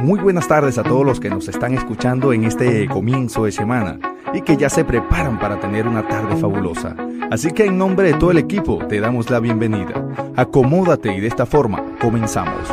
Muy buenas tardes a todos los que nos están escuchando en este comienzo de semana y que ya se preparan para tener una tarde fabulosa. Así que en nombre de todo el equipo te damos la bienvenida. Acomódate y de esta forma comenzamos.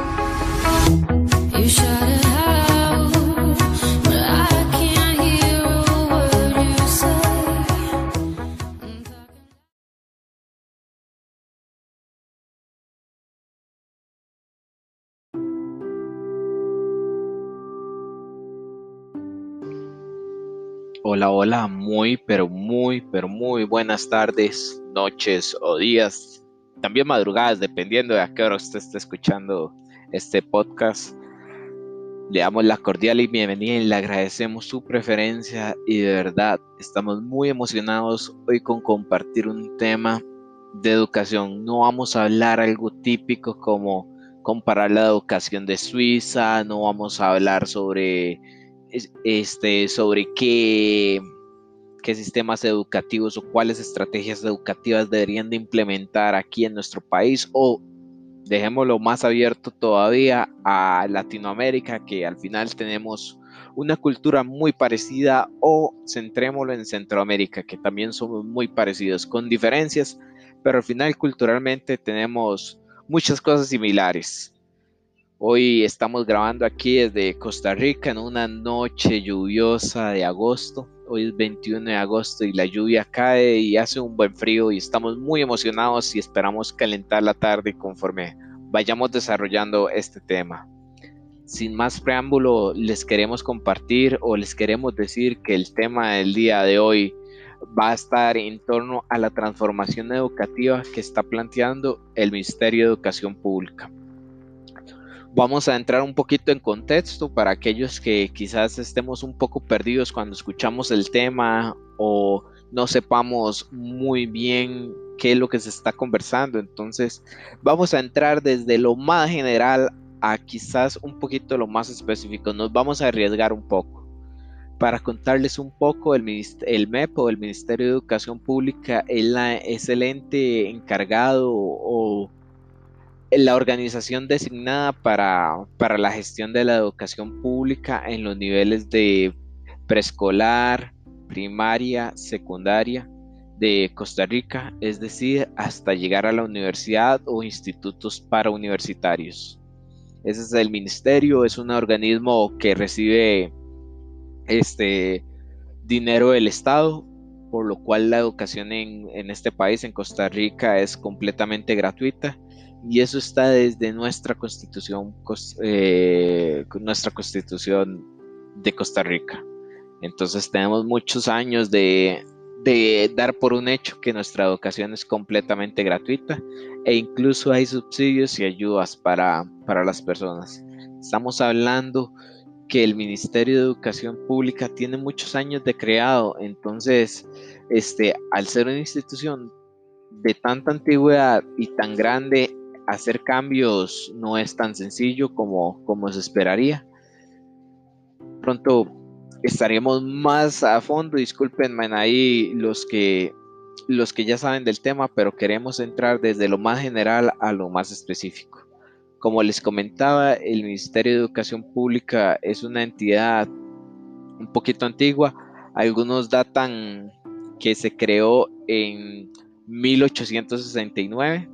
Hola, hola, muy, pero muy, pero muy buenas tardes, noches o días, también madrugadas, dependiendo de a qué hora usted esté escuchando este podcast. Le damos la cordial y bienvenida y le agradecemos su preferencia y de verdad estamos muy emocionados hoy con compartir un tema de educación. No vamos a hablar algo típico como comparar la educación de Suiza, no vamos a hablar sobre este, sobre qué, qué sistemas educativos o cuáles estrategias educativas deberían de implementar aquí en nuestro país o dejémoslo más abierto todavía a Latinoamérica, que al final tenemos una cultura muy parecida, o centrémoslo en Centroamérica, que también somos muy parecidos, con diferencias, pero al final culturalmente tenemos muchas cosas similares. Hoy estamos grabando aquí desde Costa Rica en una noche lluviosa de agosto. Hoy es 21 de agosto y la lluvia cae y hace un buen frío y estamos muy emocionados y esperamos calentar la tarde conforme vayamos desarrollando este tema. Sin más preámbulo, les queremos compartir o les queremos decir que el tema del día de hoy va a estar en torno a la transformación educativa que está planteando el Ministerio de Educación Pública. Vamos a entrar un poquito en contexto para aquellos que quizás estemos un poco perdidos cuando escuchamos el tema o no sepamos muy bien qué es lo que se está conversando. Entonces, vamos a entrar desde lo más general a quizás un poquito lo más específico. Nos vamos a arriesgar un poco. Para contarles un poco, el, el MEP o el Ministerio de Educación Pública es, la, es el ente encargado o la organización designada para, para, la gestión de la educación pública en los niveles de preescolar, primaria, secundaria de Costa Rica, es decir, hasta llegar a la universidad o institutos para universitarios. Ese es el ministerio, es un organismo que recibe este dinero del Estado, por lo cual la educación en, en este país, en Costa Rica, es completamente gratuita y eso está desde nuestra constitución, eh, nuestra constitución de Costa Rica. Entonces tenemos muchos años de, dar por un hecho que nuestra educación es completamente gratuita e incluso hay subsidios y ayudas para, para las personas. Estamos hablando que el Ministerio de Educación Pública tiene muchos años de creado, entonces, este, al ser una institución de tanta antigüedad y tan grande hacer cambios no es tan sencillo como, como se esperaría. Pronto estaremos más a fondo, disculpenme ahí los que, los que ya saben del tema, pero queremos entrar desde lo más general a lo más específico. Como les comentaba, el Ministerio de Educación Pública es una entidad un poquito antigua. Algunos datan que se creó en 1869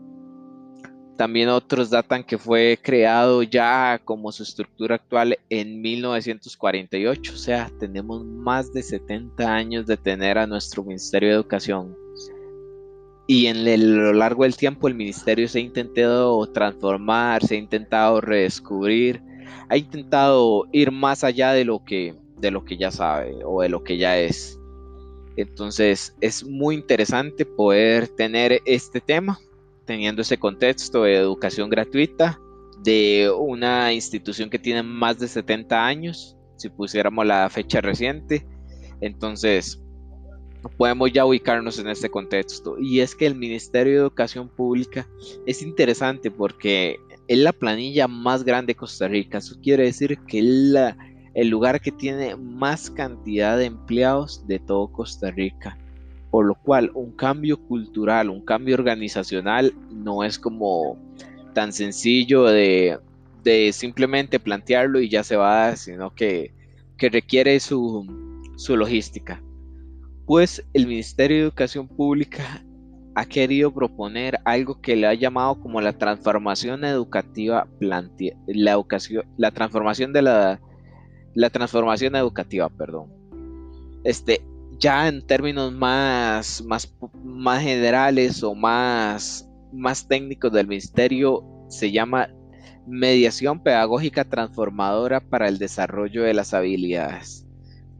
también otros datan que fue creado ya como su estructura actual en 1948, o sea, tenemos más de 70 años de tener a nuestro Ministerio de Educación. Y en lo largo del tiempo el ministerio se ha intentado transformar, se ha intentado redescubrir, ha intentado ir más allá de lo que, de lo que ya sabe o de lo que ya es. Entonces es muy interesante poder tener este tema teniendo ese contexto de educación gratuita de una institución que tiene más de 70 años, si pusiéramos la fecha reciente. Entonces, podemos ya ubicarnos en este contexto. Y es que el Ministerio de Educación Pública es interesante porque es la planilla más grande de Costa Rica. Eso quiere decir que es el lugar que tiene más cantidad de empleados de todo Costa Rica. Por lo cual un cambio cultural, un cambio organizacional no es como tan sencillo de, simplemente plantearlo y ya se va, sino que, requiere su, su logística. Pues el Ministerio de Educación Pública ha querido proponer algo que le ha llamado como la transformación educativa la educación, la transformación de la, la transformación educativa, perdón. Este, ya en términos más, más, más generales o más, más técnicos del ministerio, se llama mediación pedagógica transformadora para el desarrollo de las habilidades.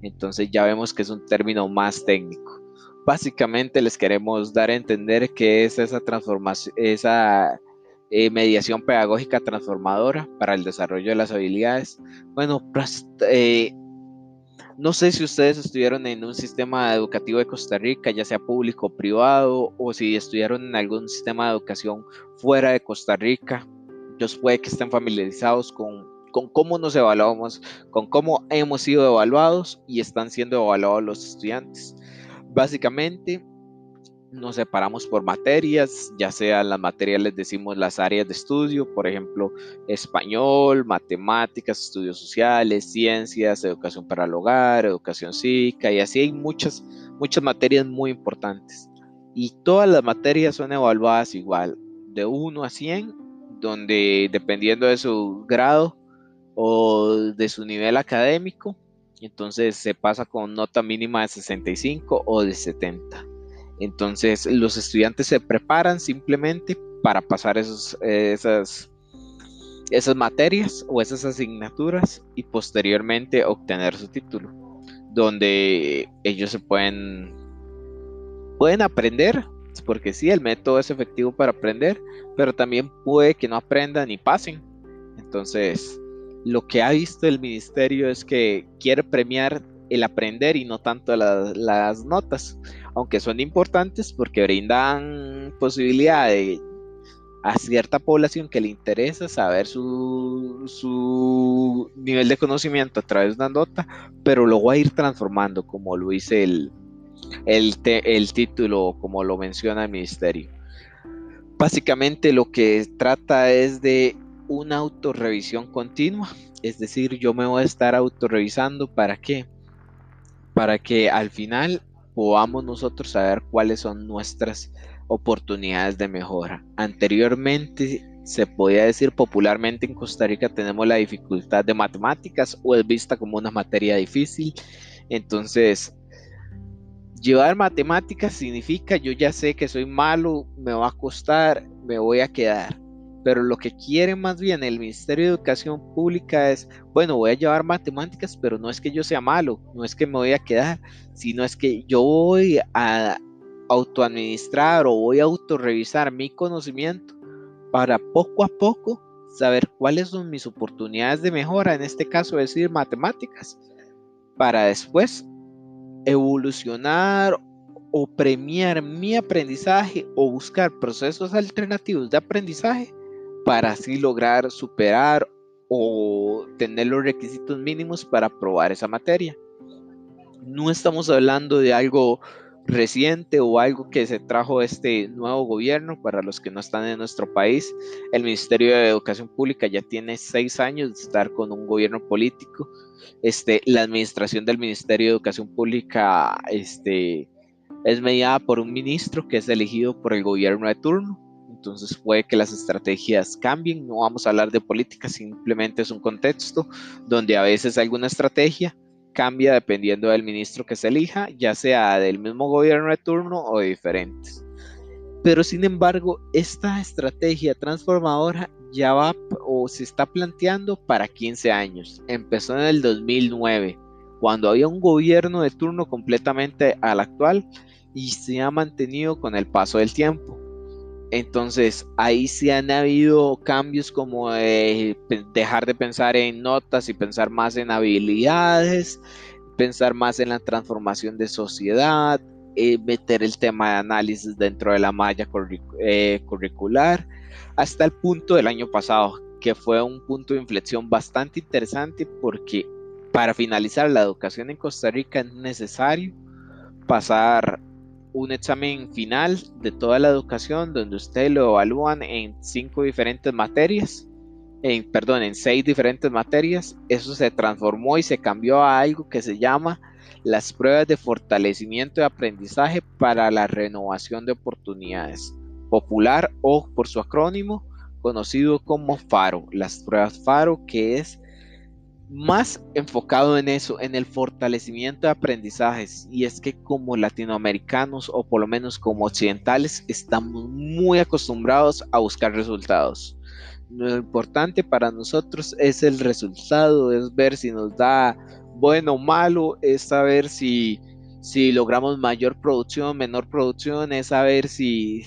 Entonces ya vemos que es un término más técnico. Básicamente les queremos dar a entender qué es esa transformación, esa eh, mediación pedagógica transformadora para el desarrollo de las habilidades. Bueno, eh, no sé si ustedes estuvieron en un sistema educativo de Costa Rica, ya sea público o privado, o si estudiaron en algún sistema de educación fuera de Costa Rica. Ellos puede que estén familiarizados con cómo nos evaluamos, con cómo hemos sido evaluados y están siendo evaluados los estudiantes. Básicamente, nos separamos por materias, ya sea las materias les decimos las áreas de estudio, por ejemplo, español, matemáticas, estudios sociales, ciencias, educación para el hogar, educación cívica y así hay muchas, muchas materias muy importantes. Y todas las materias son evaluadas igual, de 1 a 100, donde dependiendo de su grado o de su nivel académico, entonces se pasa con nota mínima de 65 o de 70. Entonces los estudiantes se preparan simplemente para pasar esas, esas materias o esas asignaturas y posteriormente obtener su título, donde ellos se pueden, pueden aprender, porque sí, el método es efectivo para aprender, pero también puede que no aprendan y pasen. Entonces, lo que ha visto el ministerio es que quiere premiar el aprender y no tanto las notas, aunque son importantes porque brindan posibilidad a cierta población que le interesa saber su, su, nivel de conocimiento a través de una nota, pero lo va a ir transformando, como lo dice el, el, el título, como lo menciona el ministerio. Básicamente lo que trata es de una autorrevisión continua, es decir, yo me voy a estar autorrevisando para qué? para que al final podamos nosotros saber cuáles son nuestras oportunidades de mejora. Anteriormente se podía decir popularmente en Costa Rica tenemos la dificultad de matemáticas o es vista como una materia difícil. Entonces, llevar matemáticas significa yo ya sé que soy malo, me va a costar, me voy a quedar pero lo que quiere más bien el Ministerio de Educación Pública es, bueno, voy a llevar matemáticas, pero no es que yo sea malo, no es que me voy a quedar, sino es que yo voy a autoadministrar o voy a autorrevisar mi conocimiento para poco a poco saber cuáles son mis oportunidades de mejora, en este caso decir matemáticas, para después evolucionar o premiar mi aprendizaje o buscar procesos alternativos de aprendizaje para así lograr superar o tener los requisitos mínimos para aprobar esa materia. No estamos hablando de algo reciente o algo que se trajo este nuevo gobierno para los que no están en nuestro país. El Ministerio de Educación Pública ya tiene seis años de estar con un gobierno político. Este, la administración del Ministerio de Educación Pública este, es mediada por un ministro que es elegido por el gobierno de turno entonces puede que las estrategias cambien, no vamos a hablar de política, simplemente es un contexto donde a veces alguna estrategia cambia dependiendo del ministro que se elija, ya sea del mismo gobierno de turno o de diferentes. Pero sin embargo, esta estrategia transformadora ya va o se está planteando para 15 años. Empezó en el 2009, cuando había un gobierno de turno completamente al actual y se ha mantenido con el paso del tiempo. Entonces ahí sí han habido cambios como dejar de pensar en notas y pensar más en habilidades, pensar más en la transformación de sociedad, eh, meter el tema de análisis dentro de la malla eh, curricular, hasta el punto del año pasado, que fue un punto de inflexión bastante interesante porque para finalizar la educación en Costa Rica es necesario pasar un examen final de toda la educación donde ustedes lo evalúan en cinco diferentes materias, en, perdón, en seis diferentes materias. Eso se transformó y se cambió a algo que se llama las pruebas de fortalecimiento de aprendizaje para la renovación de oportunidades, popular o por su acrónimo conocido como FARO, las pruebas FARO que es más enfocado en eso, en el fortalecimiento de aprendizajes. Y es que como latinoamericanos o por lo menos como occidentales estamos muy acostumbrados a buscar resultados. Lo importante para nosotros es el resultado, es ver si nos da bueno o malo, es saber si, si logramos mayor producción, menor producción, es saber si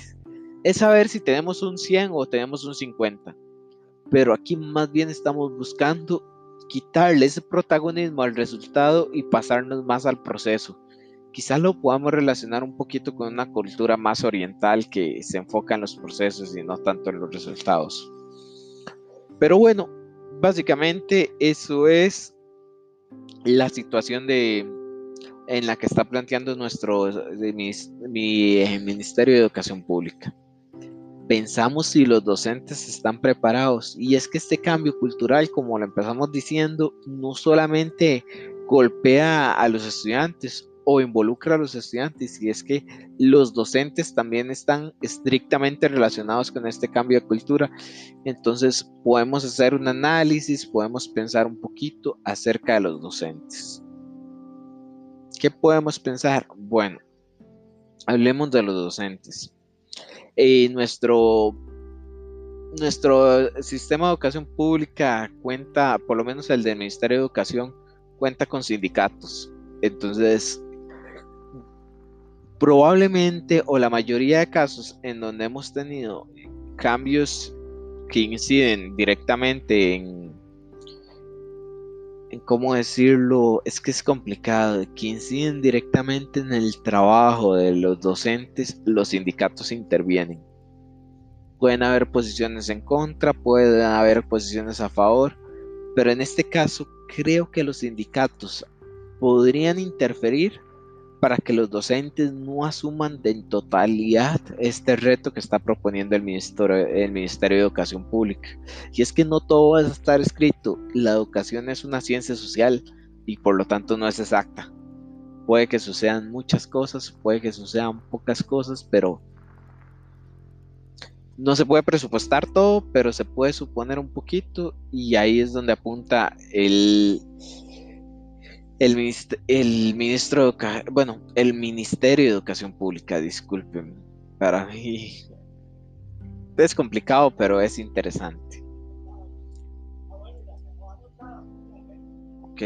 es saber si tenemos un 100 o tenemos un 50. Pero aquí más bien estamos buscando quitarle ese protagonismo al resultado y pasarnos más al proceso. Quizás lo podamos relacionar un poquito con una cultura más oriental que se enfoca en los procesos y no tanto en los resultados. Pero bueno, básicamente eso es la situación de, en la que está planteando nuestro mi eh, Ministerio de Educación Pública pensamos si los docentes están preparados. Y es que este cambio cultural, como lo empezamos diciendo, no solamente golpea a los estudiantes o involucra a los estudiantes, y es que los docentes también están estrictamente relacionados con este cambio de cultura. Entonces podemos hacer un análisis, podemos pensar un poquito acerca de los docentes. ¿Qué podemos pensar? Bueno, hablemos de los docentes. Y nuestro, nuestro sistema de educación pública cuenta, por lo menos el del Ministerio de Educación, cuenta con sindicatos. Entonces, probablemente o la mayoría de casos en donde hemos tenido cambios que inciden directamente en, en cómo decirlo, es que es complicado, que inciden directamente en el trabajo de los docentes, los sindicatos intervienen. Pueden haber posiciones en contra, pueden haber posiciones a favor, pero en este caso creo que los sindicatos podrían interferir para que los docentes no asuman de totalidad este reto que está proponiendo el Ministerio, el Ministerio de Educación Pública. Y es que no todo va a estar escrito. La educación es una ciencia social y por lo tanto no es exacta. Puede que sucedan muchas cosas, puede que sucedan pocas cosas, pero no se puede presupuestar todo, pero se puede suponer un poquito y ahí es donde apunta el, el, ministro, bueno, el Ministerio de Educación Pública, disculpen, para mí es complicado, pero es interesante. Ok,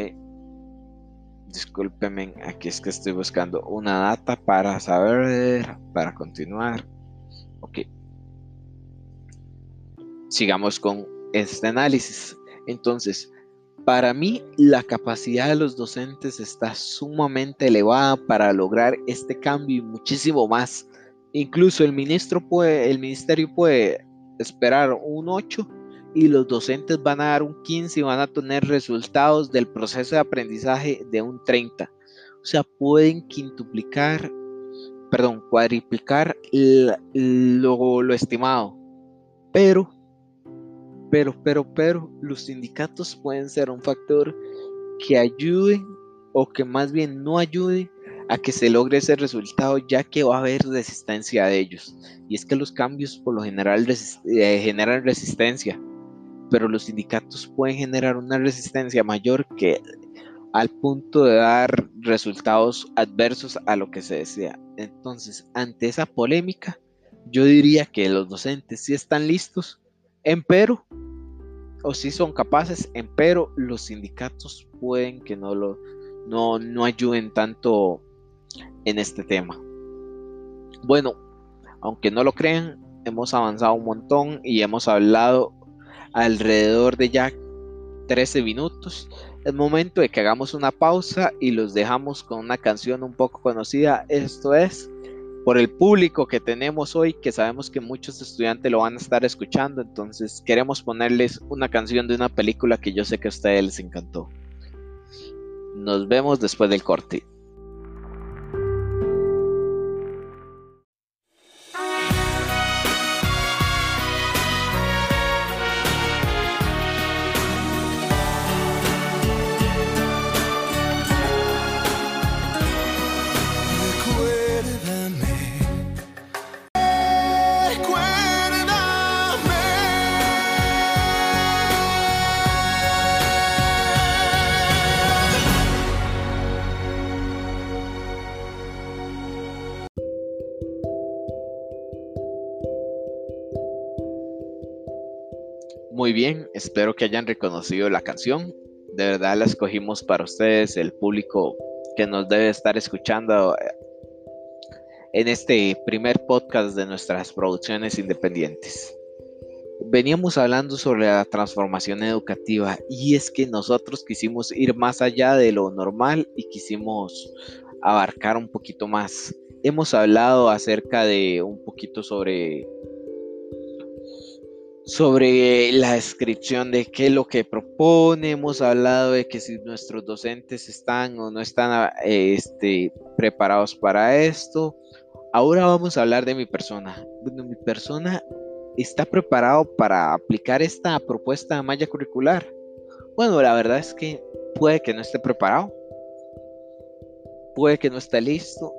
discúlpenme, aquí es que estoy buscando una data para saber, para continuar. Ok, sigamos con este análisis. Entonces, para mí, la capacidad de los docentes está sumamente elevada para lograr este cambio y muchísimo más. Incluso el ministro puede, el ministerio puede esperar un 8 y los docentes van a dar un 15 y van a tener resultados del proceso de aprendizaje de un 30. O sea, pueden quintuplicar, perdón, cuadriplicar lo, lo estimado. Pero pero, pero, pero, los sindicatos pueden ser un factor que ayude o que más bien no ayude a que se logre ese resultado ya que va a haber resistencia de ellos. Y es que los cambios por lo general eh, generan resistencia, pero los sindicatos pueden generar una resistencia mayor que al punto de dar resultados adversos a lo que se desea. Entonces, ante esa polémica, yo diría que los docentes sí están listos, empero o si son capaces, pero los sindicatos pueden que no lo no, no ayuden tanto en este tema. Bueno, aunque no lo crean, hemos avanzado un montón y hemos hablado alrededor de ya 13 minutos. Es momento de que hagamos una pausa y los dejamos con una canción un poco conocida. Esto es por el público que tenemos hoy, que sabemos que muchos estudiantes lo van a estar escuchando, entonces queremos ponerles una canción de una película que yo sé que a ustedes les encantó. Nos vemos después del corte. Muy bien, espero que hayan reconocido la canción. De verdad la escogimos para ustedes, el público que nos debe estar escuchando eh, en este primer podcast de nuestras producciones independientes. Veníamos hablando sobre la transformación educativa y es que nosotros quisimos ir más allá de lo normal y quisimos abarcar un poquito más. Hemos hablado acerca de un poquito sobre sobre la descripción de qué es lo que propone, hemos hablado de que si nuestros docentes están o no están este, preparados para esto. Ahora vamos a hablar de mi persona. Bueno, mi persona está preparado para aplicar esta propuesta de malla curricular. Bueno, la verdad es que puede que no esté preparado, puede que no esté listo,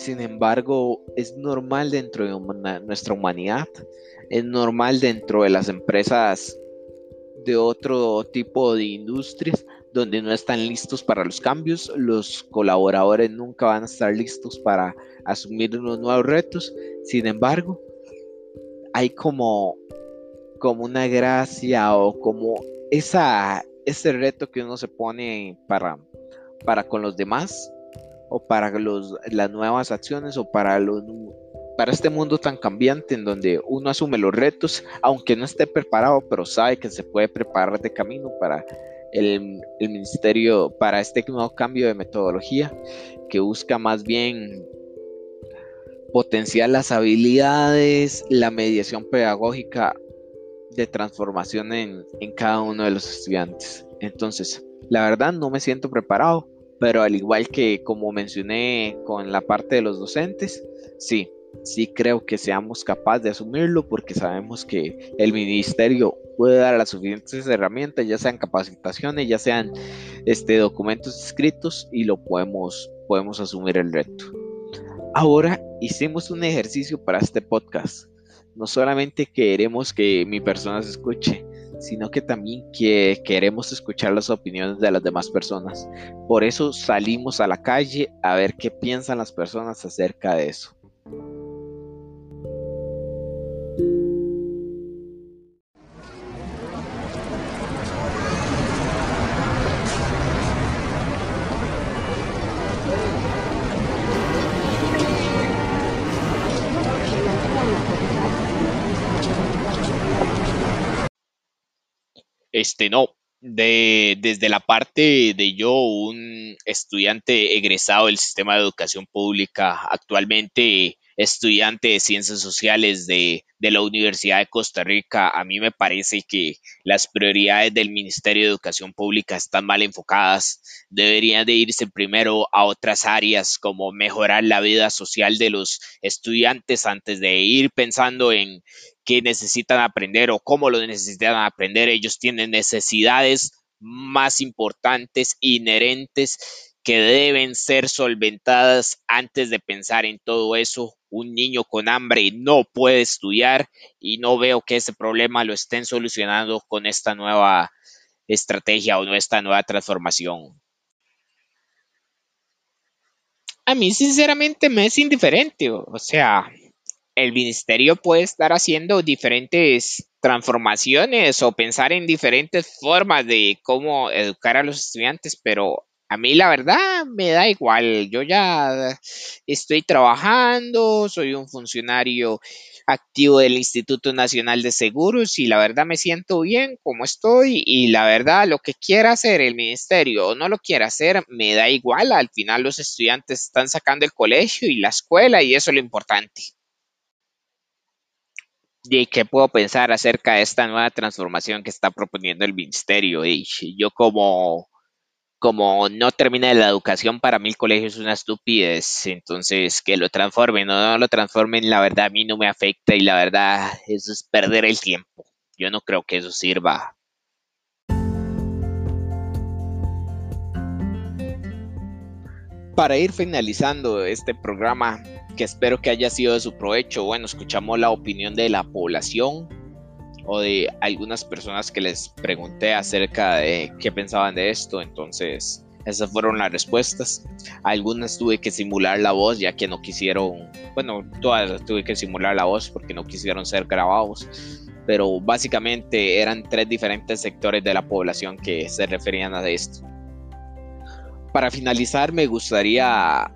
sin embargo, es normal dentro de nuestra humanidad es normal dentro de las empresas de otro tipo de industrias donde no están listos para los cambios, los colaboradores nunca van a estar listos para asumir unos nuevos retos. Sin embargo, hay como, como una gracia o como esa, ese reto que uno se pone para, para con los demás o para los, las nuevas acciones o para los para este mundo tan cambiante en donde uno asume los retos, aunque no esté preparado, pero sabe que se puede preparar de camino para el, ministerio, para este nuevo cambio de metodología que busca más bien potenciar las habilidades, la mediación pedagógica de transformación en, en cada uno de los estudiantes. Entonces, la verdad no me siento preparado, pero al igual que como mencioné con la parte de los docentes, sí, sí creo que seamos capaces de asumirlo porque sabemos que el ministerio puede dar las suficientes herramientas, ya sean capacitaciones, ya sean este, documentos escritos y lo podemos, podemos asumir el reto. Ahora hicimos un ejercicio para este podcast. No solamente queremos que mi persona se escuche, sino que también que queremos escuchar las opiniones de las demás personas. Por eso salimos a la calle a ver qué piensan las personas acerca de eso. Este, no, de, desde la parte de yo, un estudiante egresado del sistema de educación pública, actualmente estudiante de ciencias sociales de, de, la Universidad de Costa Rica, a mí me parece que las prioridades del Ministerio de Educación Pública están mal enfocadas. Deberían de irse primero a otras áreas como mejorar la vida social de los estudiantes antes de ir pensando en qué necesitan aprender o cómo lo necesitan aprender. Ellos tienen necesidades más importantes, inherentes, que deben ser solventadas antes de pensar en todo eso. Un niño con hambre no puede estudiar y no veo que ese problema lo estén solucionando con esta nueva estrategia o esta nueva transformación. A mí sinceramente me es indiferente, o sea, el ministerio puede estar haciendo diferentes transformaciones o pensar en diferentes formas de cómo educar a los estudiantes, pero a mí la verdad me da igual. Yo ya estoy trabajando, soy un funcionario activo del Instituto Nacional de Seguros y la verdad me siento bien como estoy y la verdad lo que quiera hacer el ministerio o no lo quiera hacer me da igual. Al final los estudiantes están sacando el colegio y la escuela y eso es lo importante y qué puedo pensar acerca de esta nueva transformación que está proponiendo el ministerio. Y yo como, como no termina la educación, para mí el colegio es una estupidez. Entonces, que lo transformen o no lo transformen, la verdad a mí no me afecta y la verdad eso es perder el tiempo. Yo no creo que eso sirva. Para ir finalizando este programa, que espero que haya sido de su provecho. Bueno, escuchamos la opinión de la población o de algunas personas que les pregunté acerca de qué pensaban de esto. Entonces, esas fueron las respuestas. Algunas tuve que simular la voz ya que no quisieron, bueno, todas tuve que simular la voz porque no quisieron ser grabados. pero básicamente eran tres diferentes sectores de la población que se referían a esto. Para finalizar, me gustaría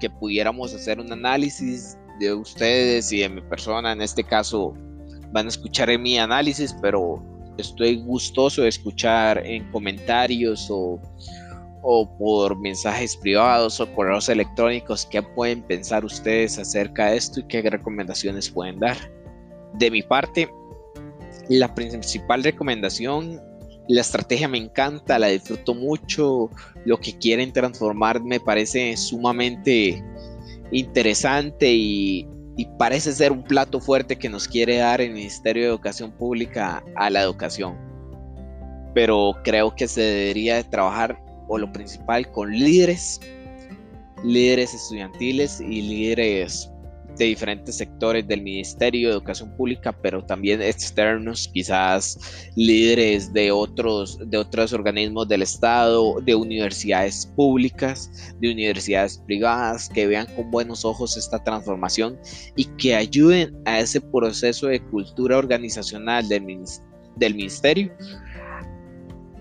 que pudiéramos hacer un análisis de ustedes y de mi persona. En este caso, van a escuchar mi análisis, pero estoy gustoso de escuchar en comentarios o, o por mensajes privados o correos electrónicos qué pueden pensar ustedes acerca de esto y qué recomendaciones pueden dar. De mi parte, la principal recomendación, la estrategia me encanta, la disfruto mucho, lo que quieren transformar me parece sumamente interesante y, parece ser un plato fuerte que nos quiere dar el Ministerio de Educación Pública a la educación. Pero creo que se debería de trabajar, o lo principal, con líderes, líderes estudiantiles y líderes de diferentes sectores del Ministerio de Educación Pública, pero también externos, quizás líderes de otros, de otros organismos del Estado, de universidades públicas, de universidades privadas, que vean con buenos ojos esta transformación y que ayuden a ese proceso de cultura organizacional del, del Ministerio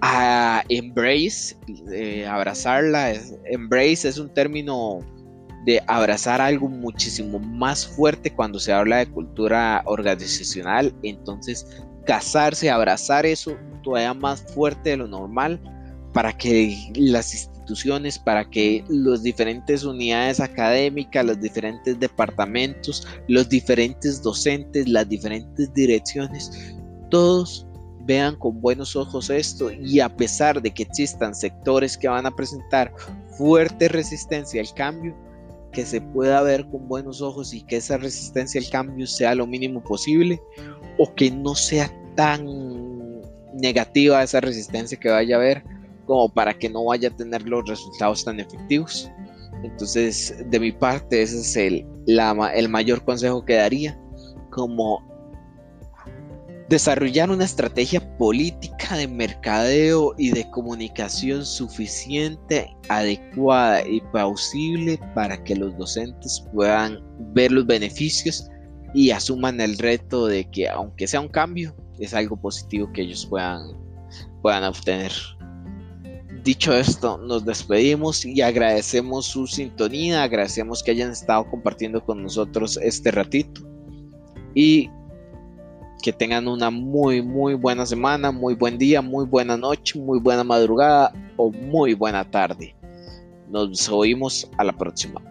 a embrace, eh, abrazarla. Embrace es un término de abrazar algo muchísimo más fuerte cuando se habla de cultura organizacional. Entonces, casarse, abrazar eso todavía más fuerte de lo normal para que las instituciones, para que las diferentes unidades académicas, los diferentes departamentos, los diferentes docentes, las diferentes direcciones, todos vean con buenos ojos esto y a pesar de que existan sectores que van a presentar fuerte resistencia al cambio, que se pueda ver con buenos ojos y que esa resistencia al cambio sea lo mínimo posible o que no sea tan negativa esa resistencia que vaya a haber como para que no vaya a tener los resultados tan efectivos. Entonces, de mi parte, ese es el, el mayor consejo que daría, como Desarrollar una estrategia política de mercadeo y de comunicación suficiente, adecuada y plausible para que los docentes puedan ver los beneficios y asuman el reto de que aunque sea un cambio, es algo positivo que ellos puedan, puedan obtener. Dicho esto, nos despedimos y agradecemos su sintonía, agradecemos que hayan estado compartiendo con nosotros este ratito y que tengan una muy, muy buena semana, muy buen día, muy buena noche, muy buena madrugada o muy buena tarde. Nos oímos a la próxima.